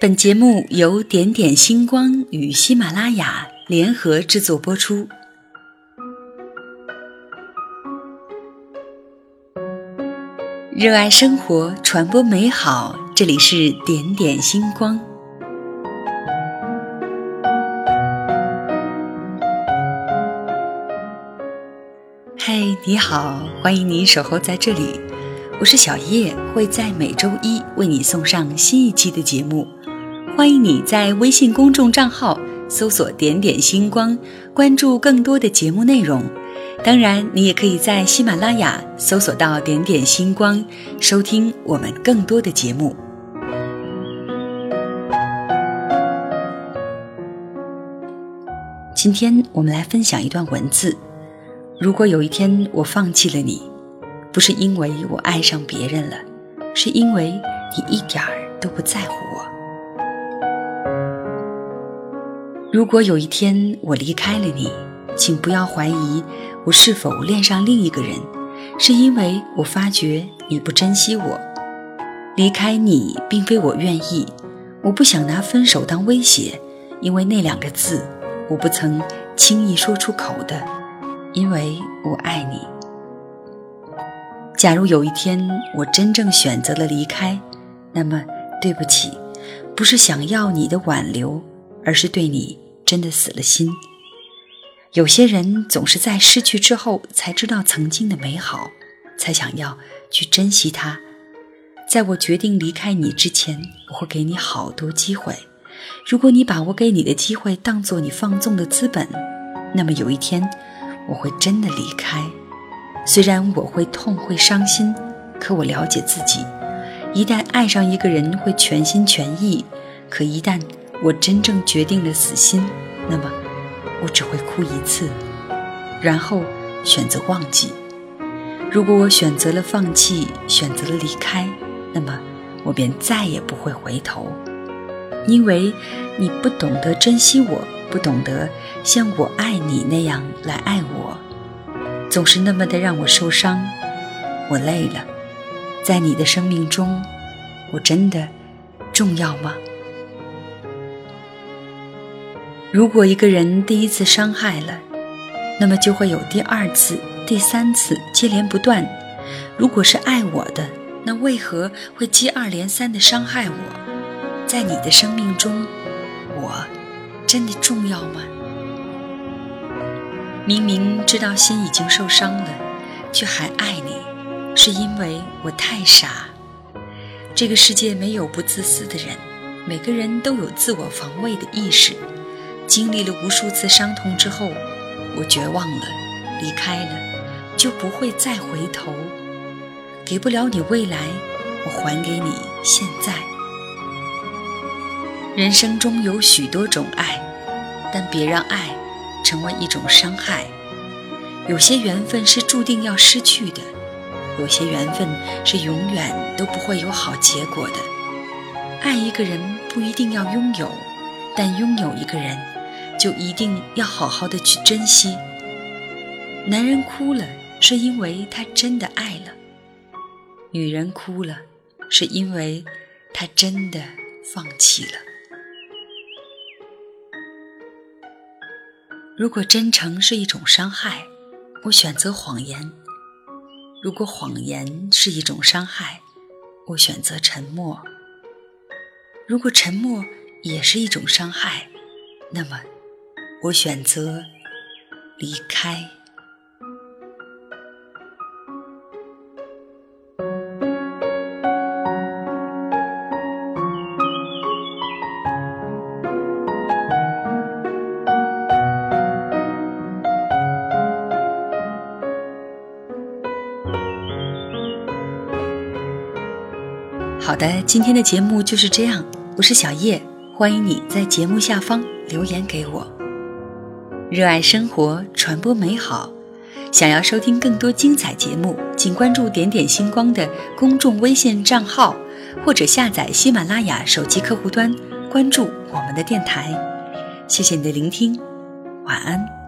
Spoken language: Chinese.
本节目由点点星光与喜马拉雅联合制作播出。热爱生活，传播美好。这里是点点星光。嗨，你好，欢迎你守候在这里。我是小叶，会在每周一为你送上新一期的节目。欢迎你在微信公众账号搜索“点点星光”，关注更多的节目内容。当然，你也可以在喜马拉雅搜索到“点点星光”，收听我们更多的节目。今天我们来分享一段文字：如果有一天我放弃了你，不是因为我爱上别人了，是因为你一点儿都不在乎我。如果有一天我离开了你，请不要怀疑我是否恋上另一个人，是因为我发觉你不珍惜我。离开你并非我愿意，我不想拿分手当威胁，因为那两个字我不曾轻易说出口的，因为我爱你。假如有一天我真正选择了离开，那么对不起，不是想要你的挽留。而是对你真的死了心。有些人总是在失去之后才知道曾经的美好，才想要去珍惜它。在我决定离开你之前，我会给你好多机会。如果你把我给你的机会当做你放纵的资本，那么有一天我会真的离开。虽然我会痛会伤心，可我了解自己，一旦爱上一个人会全心全意，可一旦……我真正决定了死心，那么我只会哭一次，然后选择忘记。如果我选择了放弃，选择了离开，那么我便再也不会回头，因为你不懂得珍惜我，不懂得像我爱你那样来爱我，总是那么的让我受伤。我累了，在你的生命中，我真的重要吗？如果一个人第一次伤害了，那么就会有第二次、第三次接连不断。如果是爱我的，那为何会接二连三的伤害我？在你的生命中，我真的重要吗？明明知道心已经受伤了，却还爱你，是因为我太傻。这个世界没有不自私的人，每个人都有自我防卫的意识。经历了无数次伤痛之后，我绝望了，离开了，就不会再回头。给不了你未来，我还给你现在。人生中有许多种爱，但别让爱成为一种伤害。有些缘分是注定要失去的，有些缘分是永远都不会有好结果的。爱一个人不一定要拥有，但拥有一个人。就一定要好好的去珍惜。男人哭了，是因为他真的爱了；女人哭了，是因为她真的放弃了。如果真诚是一种伤害，我选择谎言；如果谎言是一种伤害，我选择沉默；如果沉默也是一种伤害，那么。我选择离开。好的，今天的节目就是这样。我是小叶，欢迎你在节目下方留言给我。热爱生活，传播美好。想要收听更多精彩节目，请关注“点点星光”的公众微信账号，或者下载喜马拉雅手机客户端，关注我们的电台。谢谢你的聆听，晚安。